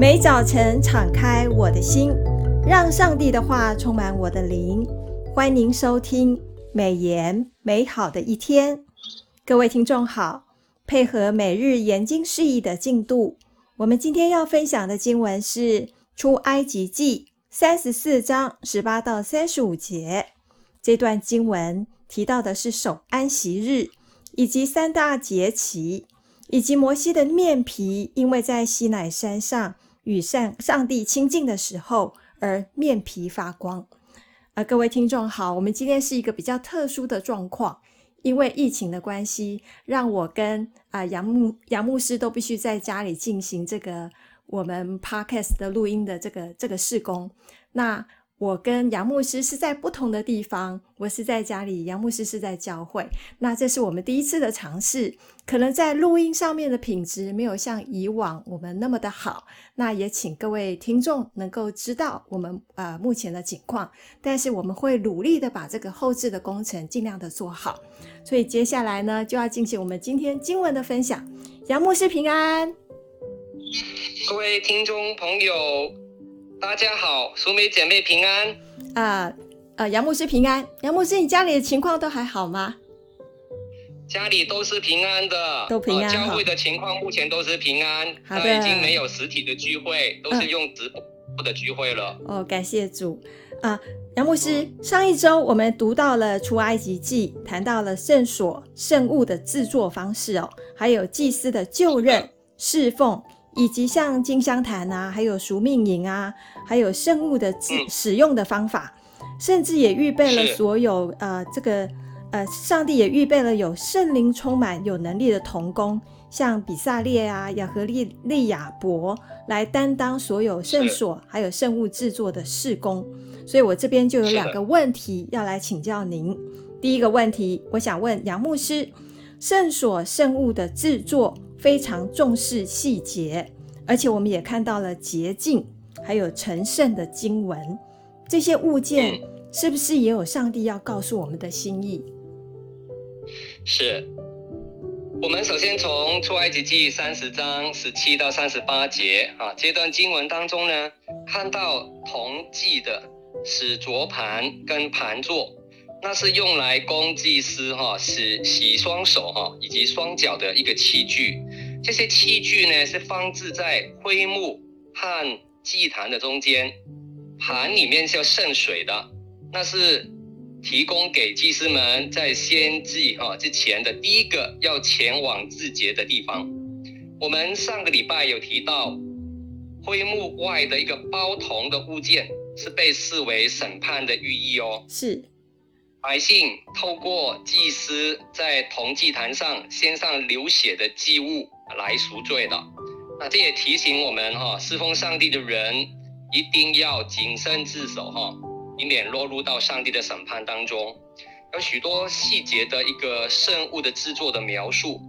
每早晨敞开我的心，让上帝的话充满我的灵。欢迎收听美言美好的一天。各位听众好，配合每日研经释义的进度，我们今天要分享的经文是出埃及记三十四章十八到三十五节。这段经文提到的是守安息日，以及三大节期，以及摩西的面皮，因为在西乃山上与上上帝亲近的时候而面皮发光。啊，各位听众好，我们今天是一个比较特殊的状况，因为疫情的关系，让我跟啊、杨牧杨牧师都必须在家里进行这个我们 Podcast 的录音的这个这个试工。那我跟杨牧师是在不同的地方，我是在家里，杨牧师是在教会。那这是我们第一次的尝试，可能在录音上面的品质没有像以往我们那么的好。那也请各位听众能够知道我们呃目前的情况，但是我们会努力的把这个后置的工程尽量的做好。所以接下来呢，就要进行我们今天经文的分享。杨牧师平安，各位听众朋友。大家好，淑美姐妹平安。啊、呃，呃，杨牧师平安。杨牧师，你家里的情况都还好吗？家里都是平安的，都平安。呃、教会的情况目前都是平安。好的。已经没有实体的聚会，都是用直播的聚会了。哦，感谢主。啊、呃，杨牧师，嗯、上一周我们读到了出埃及记，谈到了圣所圣物的制作方式哦，还有祭司的就任侍奉。以及像金香坛啊，还有赎命营啊，还有圣物的使用的方法，嗯、甚至也预备了所有呃这个呃，上帝也预备了有圣灵充满、有能力的童工，像比萨列啊、亚和利利亚伯来担当所有圣所还有圣物制作的事工。所以我这边就有两个问题要来请教您。第一个问题，我想问杨牧师，圣所圣物的制作。非常重视细节，而且我们也看到了洁净，还有成圣的经文，这些物件是不是也有上帝要告诉我们的心意？是。我们首先从出埃及记三十章十七到三十八节啊，这段经文当中呢，看到铜祭的使濯盘跟盘座，那是用来供祭司哈洗洗双手哈以及双脚的一个器具。这些器具呢，是放置在灰木和祭坛的中间，盘里面是要圣水的，那是提供给祭司们在献祭哈之前的第一个要前往自洁的地方。我们上个礼拜有提到，灰木外的一个包铜的物件是被视为审判的寓意哦。是，百姓透过祭司在铜祭坛上献上流血的祭物。来赎罪的，那这也提醒我们哈，侍奉上帝的人一定要谨慎自守哈，以免落入到上帝的审判当中。有许多细节的一个圣物的制作的描述，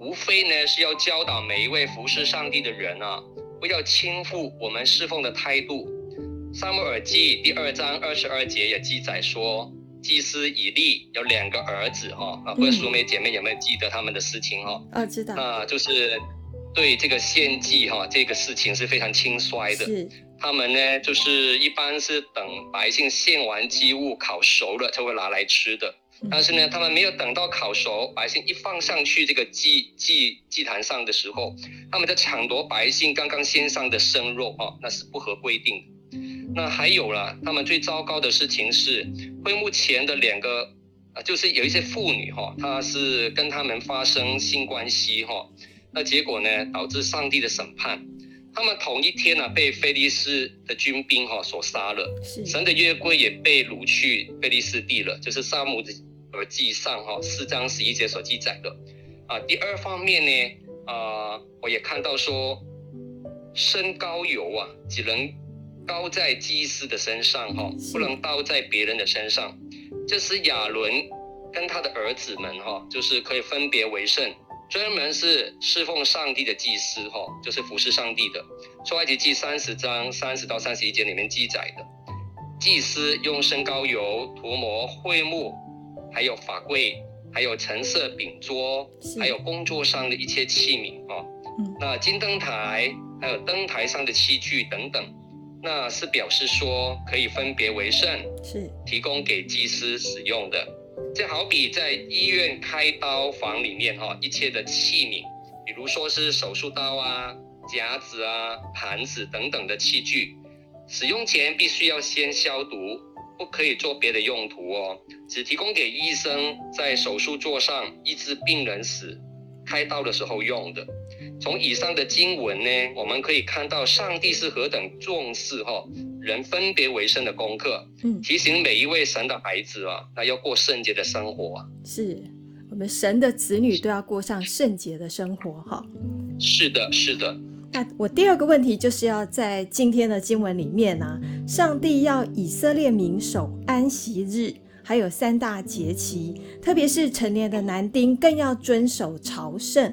无非呢是要教导每一位服侍上帝的人啊，不要轻负我们侍奉的态度。撒母耳记第二章二十二节也记载说。祭司以利有两个儿子哈啊，不知道淑梅姐妹有没有记得他们的事情哈？啊、嗯哦，知道啊，就是对这个献祭哈这个事情是非常轻率的。是，他们呢就是一般是等百姓献完祭物烤熟了才会拿来吃的。但是呢，他们没有等到烤熟，百姓一放上去这个祭祭祭坛上的时候，他们在抢夺百姓刚刚献上的生肉哈，那是不合规定的。那还有了，他们最糟糕的事情是，会幕前的两个，啊，就是有一些妇女哈，她是跟他们发生性关系哈，那结果呢，导致上帝的审判，他们同一天呢被菲利斯的军兵哈所杀了，神的约柜也被掳去菲利斯地了，就是撒母耳记上哈四章十一节所记载的，啊，第二方面呢，啊，我也看到说，身高油啊，只能。膏在祭司的身上，哈，不能倒在别人的身上。这是亚伦跟他的儿子们，哈，就是可以分别为圣，专门是侍奉上帝的祭司，哈，就是服侍上帝的。出埃及记三十章三十到三十一节里面记载的，祭司用升膏油涂抹会幕，还有法柜，还有橙色饼桌，还有工作上的一切器皿，哈。那金灯台。还有灯台上的器具等等，那是表示说可以分别为圣，是提供给祭司使用的。这好比在医院开刀房里面哈，一切的器皿，比如说是手术刀啊、夹子啊、盘子等等的器具，使用前必须要先消毒，不可以做别的用途哦，只提供给医生在手术桌上医治病人时开刀的时候用的。从以上的经文呢，我们可以看到上帝是何等重视哈人分别为圣的功课，嗯，提醒每一位神的孩子啊，那要过圣洁的生活啊。是我们神的子女都要过上圣洁的生活哈。是的，是的。那我第二个问题就是要在今天的经文里面呢、啊，上帝要以色列民守安息日，还有三大节期，特别是成年的男丁更要遵守朝圣。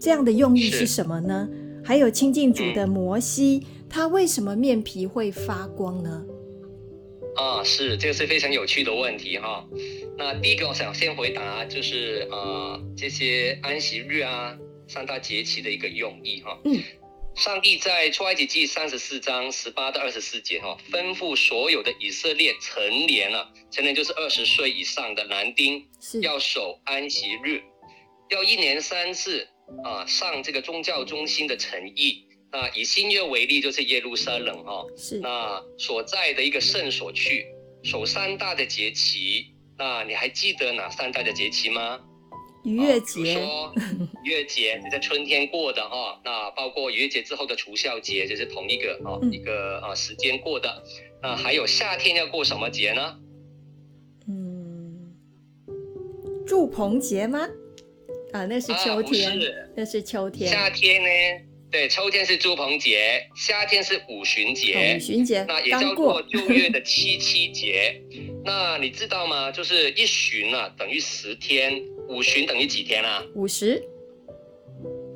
这样的用意是什么呢？还有亲近主的摩西，嗯，他为什么面皮会发光呢？啊，是，这个是非常有趣的问题哈。那第一个我想先回答就是呃这些安息日啊、三大节期的一个用意哈。嗯。上帝在出埃及记三十四章十八到二十四节哈，吩咐所有的以色列成年了，成年就是二十岁以上的男丁，要守安息日，要一年三次。啊，上这个宗教中心的诚意，那以新月为例，就是耶路撒冷哈、哦，是那所在的一个圣所去守三大的节期。那你还记得哪三大的节期吗？逾越节，比如说 逾越节你在春天过的哈、哦，那包括逾越节之后的除酵节，就是同一个啊、嗯、一个啊时间过的。那还有夏天要过什么节呢？嗯，祝棚节吗？啊，那是秋天，啊、是那是秋天。夏天呢？对，秋天是朱鹏节，夏天是五旬节。五旬节，那也叫做旧月的七七节。那你知道吗？就是一旬啊，等于十天；五旬等于几天啊？五十。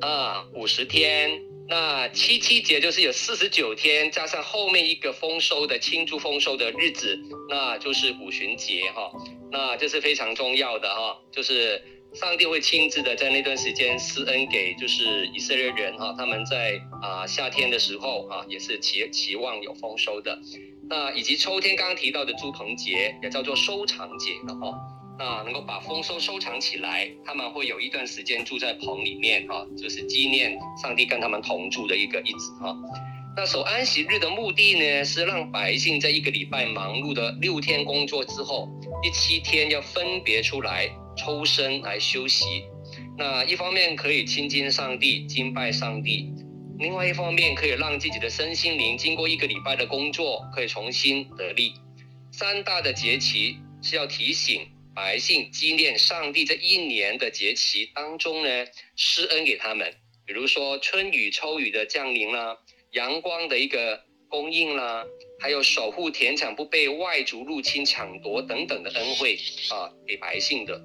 啊，五十天。那七七节就是有四十九天，加上后面一个丰收的庆祝丰收的日子，那就是五旬节哈。那这是非常重要的哈，就是。上帝会亲自的在那段时间施恩给就是以色列人哈，他们在啊夏天的时候啊也是期期望有丰收的，那以及秋天刚刚提到的住棚节也叫做收藏节的哈，那能够把丰收收藏起来，他们会有一段时间住在棚里面哈，就是纪念上帝跟他们同住的一个日子哈。那守安息日的目的呢，是让百姓在一个礼拜忙碌的六天工作之后，第七天要分别出来。抽身来休息，那一方面可以亲近上帝、敬拜上帝，另外一方面可以让自己的身心灵经过一个礼拜的工作，可以重新得力。三大的节期是要提醒百姓纪念上帝这一年的节期当中呢，施恩给他们，比如说春雨秋雨的降临啦，阳光的一个供应啦。还有守护田产不被外族入侵抢夺等等的恩惠啊，给百姓的。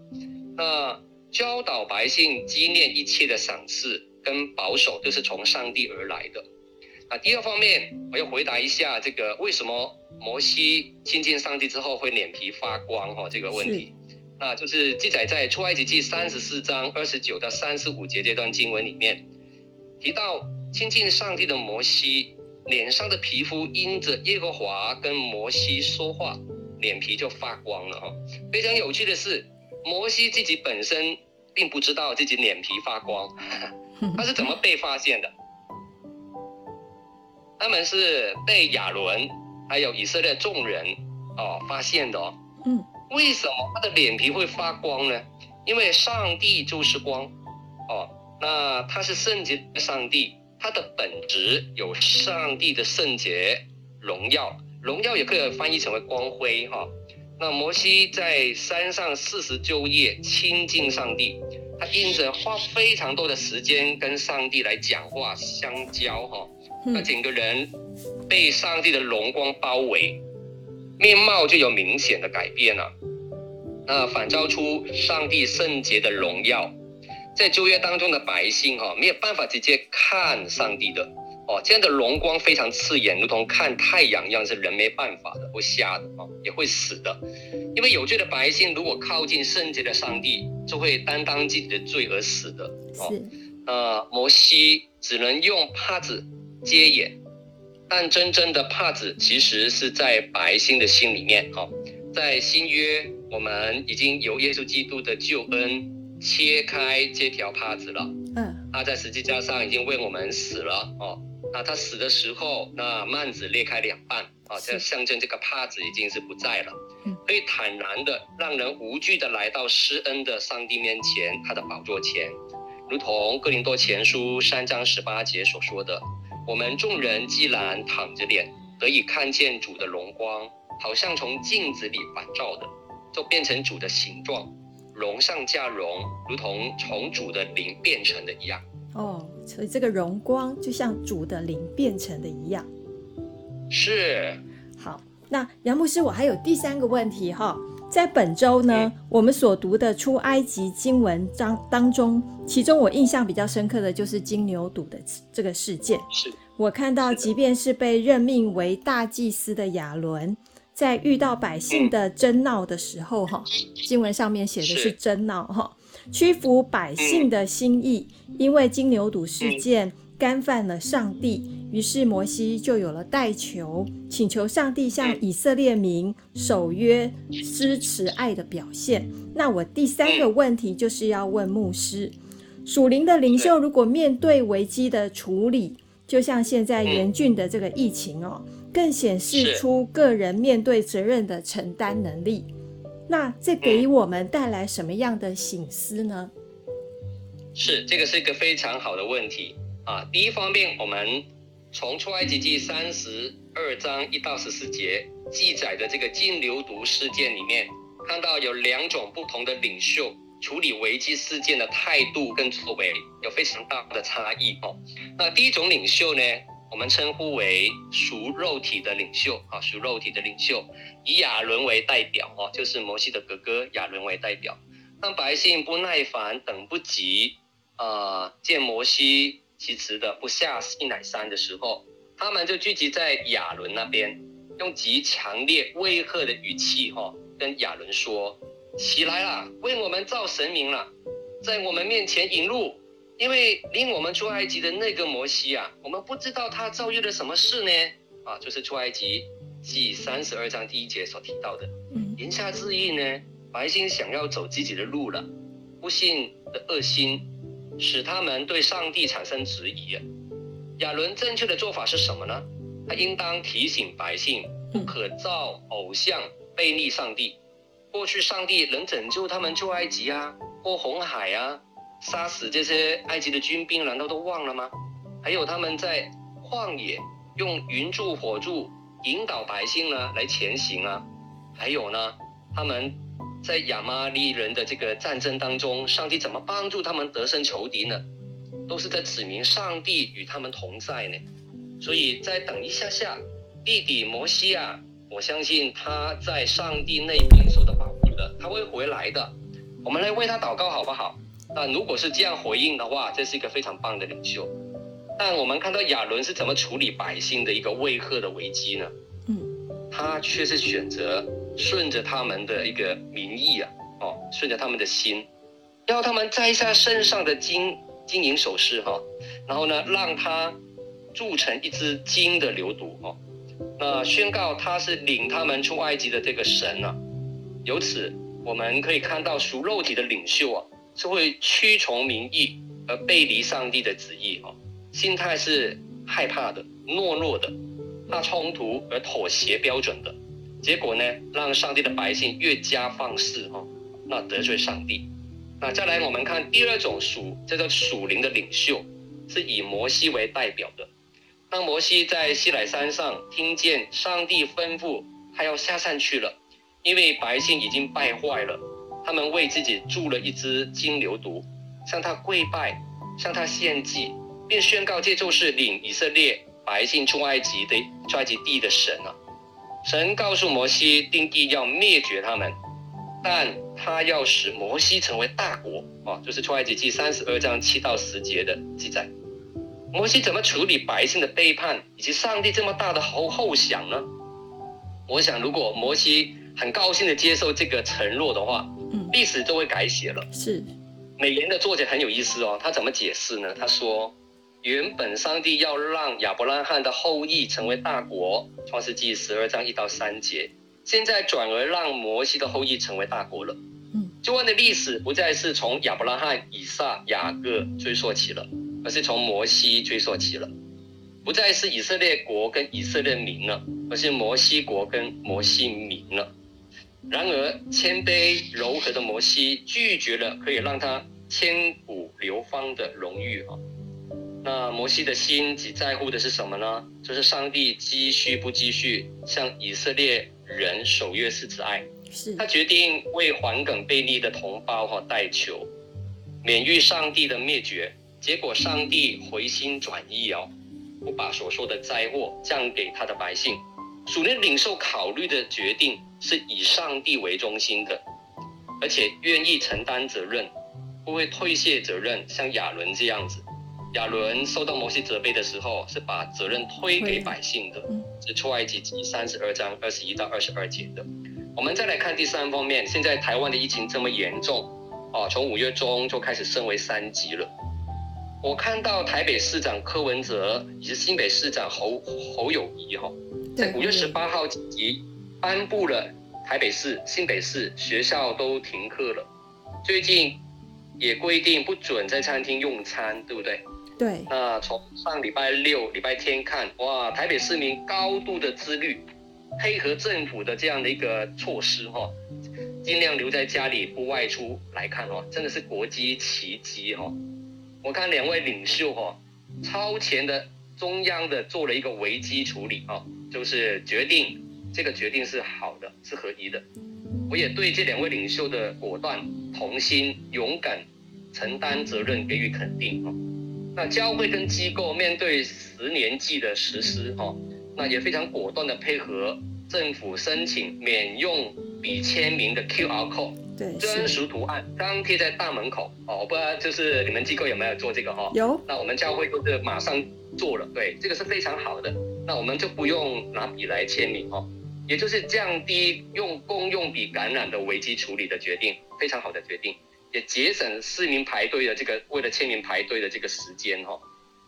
那教导百姓纪念一切的赏赐跟保守，都是从上帝而来的。那第二方面，我要回答一下这个为什么摩西亲近上帝之后会脸皮发光哈这个问题。那就是记载在出埃及记三十四章二十九到三十五节这段经文里面，提到亲近上帝的摩西。脸上的皮肤因着耶和华跟摩西说话，脸皮就发光了哈。非常有趣的是，摩西自己本身并不知道自己脸皮发光，他是怎么被发现的？他们是被亚伦还有以色列众人哦发现的哦。嗯，为什么他的脸皮会发光呢？因为上帝就是光哦，那他是圣洁的上帝。它的本质有上帝的圣洁、荣耀，荣耀也可以翻译成为光辉哈。那摩西在山上四十昼夜亲近上帝，他因着花非常多的时间跟上帝来讲话相交哈，那整个人被上帝的荣光包围，面貌就有明显的改变了，那反照出上帝圣洁的荣耀。在旧约当中的百姓哈，没有办法直接看上帝的哦，这样的荣光非常刺眼，如同看太阳一样，是人没办法的，会瞎的哦，也会死的。因为有罪的百姓如果靠近圣洁的上帝，就会担当自己的罪而死的哦。呃，摩西只能用帕子接眼。但真正的帕子其实是在百姓的心里面。哈，在新约，我们已经有耶稣基督的救恩切开这条帕子了。嗯，他在十字架上已经为我们死了。哦，那他死的时候，那幔子裂开两半。啊，这象征这个帕子已经是不在了。可以坦然的，让人无惧的来到施恩的上帝面前，他的宝座前，如同哥林多前书三章十八节所说的。我们众人既然躺着脸，得以看见主的荣光，好像从镜子里反照的，就变成主的形状，荣上加荣，如同从主的灵变成的一样。哦，所以这个荣光就像主的灵变成的一样。是。好，那杨牧师，我还有第三个问题哈。在本周呢，嗯、我们所读的出埃及经文章当中，其中我印象比较深刻的就是金牛犊的这个事件。是我看到，即便是被任命为大祭司的亚伦，在遇到百姓的争闹的时候，哈、嗯，经文上面写的是争闹，哈，屈服百姓的心意，嗯、因为金牛犊事件。嗯。干犯了上帝，于是摩西就有了代求，请求上帝向以色列民守约、支持爱的表现。那我第三个问题就是要问牧师：属灵的领袖如果面对危机的处理，就像现在严峻的这个疫情哦，更显示出个人面对责任的承担能力。那这给我们带来什么样的醒思呢？是，这个是一个非常好的问题。啊，第一方面，我们从出埃及记三十二章一到十四节记载的这个金牛犊事件里面，看到有两种不同的领袖处理危机事件的态度跟作为有非常大的差异哦。那第一种领袖呢，我们称呼为属肉体的领袖啊，属肉体的领袖，以亚伦为代表哦，就是摩西的哥哥亚伦为代表。当百姓不耐烦等不及啊、呃，见摩西。其迟的不下西乃山的时候，他们就聚集在亚伦那边，用极强烈威吓的语气哈、哦，跟亚伦说：“起来了，为我们造神明了，在我们面前引路，因为领我们出埃及的那个摩西啊，我们不知道他遭遇了什么事呢？啊，就是出埃及记三十二章第一节所提到的。言下之意呢，百姓想要走自己的路了，不幸的恶心。”使他们对上帝产生质疑。亚伦正确的做法是什么呢？他应当提醒百姓不可造偶像，背逆上帝。过去上帝能拯救他们出埃及啊，过红海啊，杀死这些埃及的军兵，难道都忘了吗？还有他们在旷野用云柱火柱引导百姓呢来前行啊，还有呢，他们。在亚玛利人的这个战争当中，上帝怎么帮助他们得胜仇敌呢？都是在指明上帝与他们同在呢。所以再等一下下，弟弟摩西啊，我相信他在上帝那边受到保护的，他会回来的。我们来为他祷告好不好？那如果是这样回应的话，这是一个非常棒的领袖。但我们看到亚伦是怎么处理百姓的一个威吓的危机呢？嗯，他却是选择。顺着他们的一个民意啊，哦，顺着他们的心，要他们摘下身上的金金银首饰哈，然后呢，让他铸成一只金的牛犊哦，那宣告他是领他们出埃及的这个神啊。由此我们可以看到属肉体的领袖啊，是会屈从民意而背离上帝的旨意哦，心态是害怕的、懦弱的、怕冲突而妥协标准的。结果呢，让上帝的百姓越加放肆哈，那得罪上帝。那再来，我们看第二种属叫做属灵的领袖，是以摩西为代表的。当摩西在西乃山上听见上帝吩咐他要下山去了，因为百姓已经败坏了，他们为自己铸了一只金牛犊，向他跪拜，向他献祭，并宣告这就是领以色列百姓出埃及的出埃及地的神啊。神告诉摩西，定义要灭绝他们，但他要使摩西成为大国啊，就是出埃及记三十二章七到十节的记载。摩西怎么处理百姓的背叛，以及上帝这么大的后后想呢？我想，如果摩西很高兴的接受这个承诺的话，嗯，历史就会改写了。是，美言的作者很有意思哦，他怎么解释呢？他说，原本上帝要让亚伯拉罕的后裔成为大国，创世纪十二章一到三节，现在转而让摩西的后裔成为大国了。嗯，救恩的历史不再是从亚伯拉罕、以撒、雅各追溯起了，而是从摩西追溯起了。不再是以色列国跟以色列民了，而是摩西国跟摩西民了。然而，谦卑柔和的摩西拒绝了可以让他千古流芳的荣誉啊。那摩西的心只在乎的是什么呢？就是上帝继续不继续向以色列人守约是慈爱。是他决定为环梗悖逆的同胞哈代求，免于上帝的灭绝。结果上帝回心转意哦，不把所说的灾祸降给他的百姓。属灵领袖考虑的决定是以上帝为中心的，而且愿意承担责任，不会推卸责任，像亚伦这样子。亚伦受到摩西责备的时候，是把责任推给百姓的，是出埃及记三十二章二十一到二十二节的。我们再来看第三方面，现在台湾的疫情这么严重，啊，从五月中就开始升为三级了。我看到台北市长柯文哲以及新北市长侯侯友谊哈，在五月十八号即颁布了台北市、新北市学校都停课了，最近也规定不准在餐厅用餐，对不对？对，那从上礼拜六、礼拜天看，哇，台北市民高度的自律，配合政府的这样的一个措施哈，尽量留在家里不外出来看哦，真的是国际奇迹哈。我看两位领袖哈，超前的中央的做了一个危机处理啊，就是决定这个决定是好的，是合宜的。我也对这两位领袖的果断、同心、勇敢、承担责任给予肯定啊。那教会跟机构面对十年祭的实施，哈，那也非常果断的配合政府申请免用笔签名的 QR code，对，专属图案张贴在大门口，哦，不知道就是你们机构有没有做这个哈？有。那我们教会就是马上做了，对，这个是非常好的。那我们就不用拿笔来签名，哦，也就是降低用公用笔感染的危机处理的决定，非常好的决定。也节省市民排队的这个为了签名排队的这个时间哈，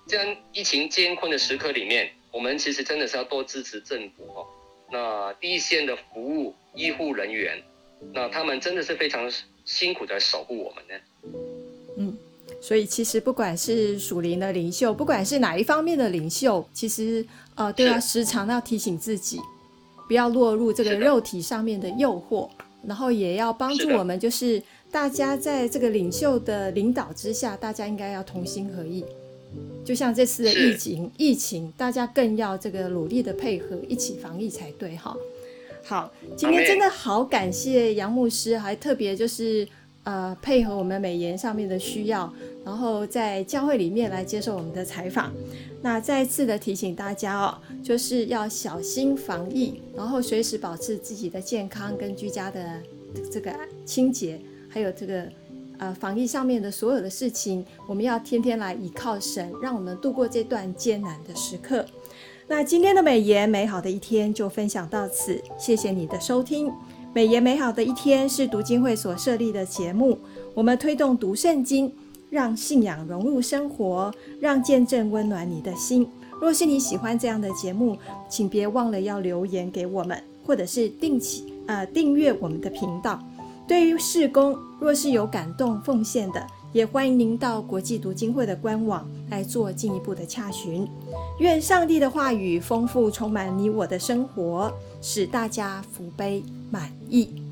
这样疫情艰困的时刻里面，我们其实真的是要多支持政府哦。那第一线的服务医护人员，那他们真的是非常辛苦的守护我们呢。嗯，所以其实不管是属灵的领袖，不管是哪一方面的领袖，其实呃都要时常要提醒自己，不要落入这个肉体上面的诱惑，然后也要帮助我们就是。大家在这个领袖的领导之下，大家应该要同心合意。就像这次的疫情，疫情大家更要这个努力的配合，一起防疫才对哈。好，今天真的好感谢杨牧师，还特别就是呃配合我们美颜上面的需要，然后在教会里面来接受我们的采访。那再次的提醒大家哦，就是要小心防疫，然后随时保持自己的健康跟居家的这个清洁。还有这个，呃，防疫上面的所有的事情，我们要天天来倚靠神，让我们度过这段艰难的时刻。那今天的美言美好的一天就分享到此，谢谢你的收听。美言美好的一天是读经会所设立的节目，我们推动读圣经，让信仰融入生活，让见证温暖你的心。若是你喜欢这样的节目，请别忘了要留言给我们，或者是定期呃订阅我们的频道。对于事工，若是有感动奉献的，也欢迎您到国际读经会的官网来做进一步的洽询。愿上帝的话语丰富充满你我的生活，使大家福杯满溢。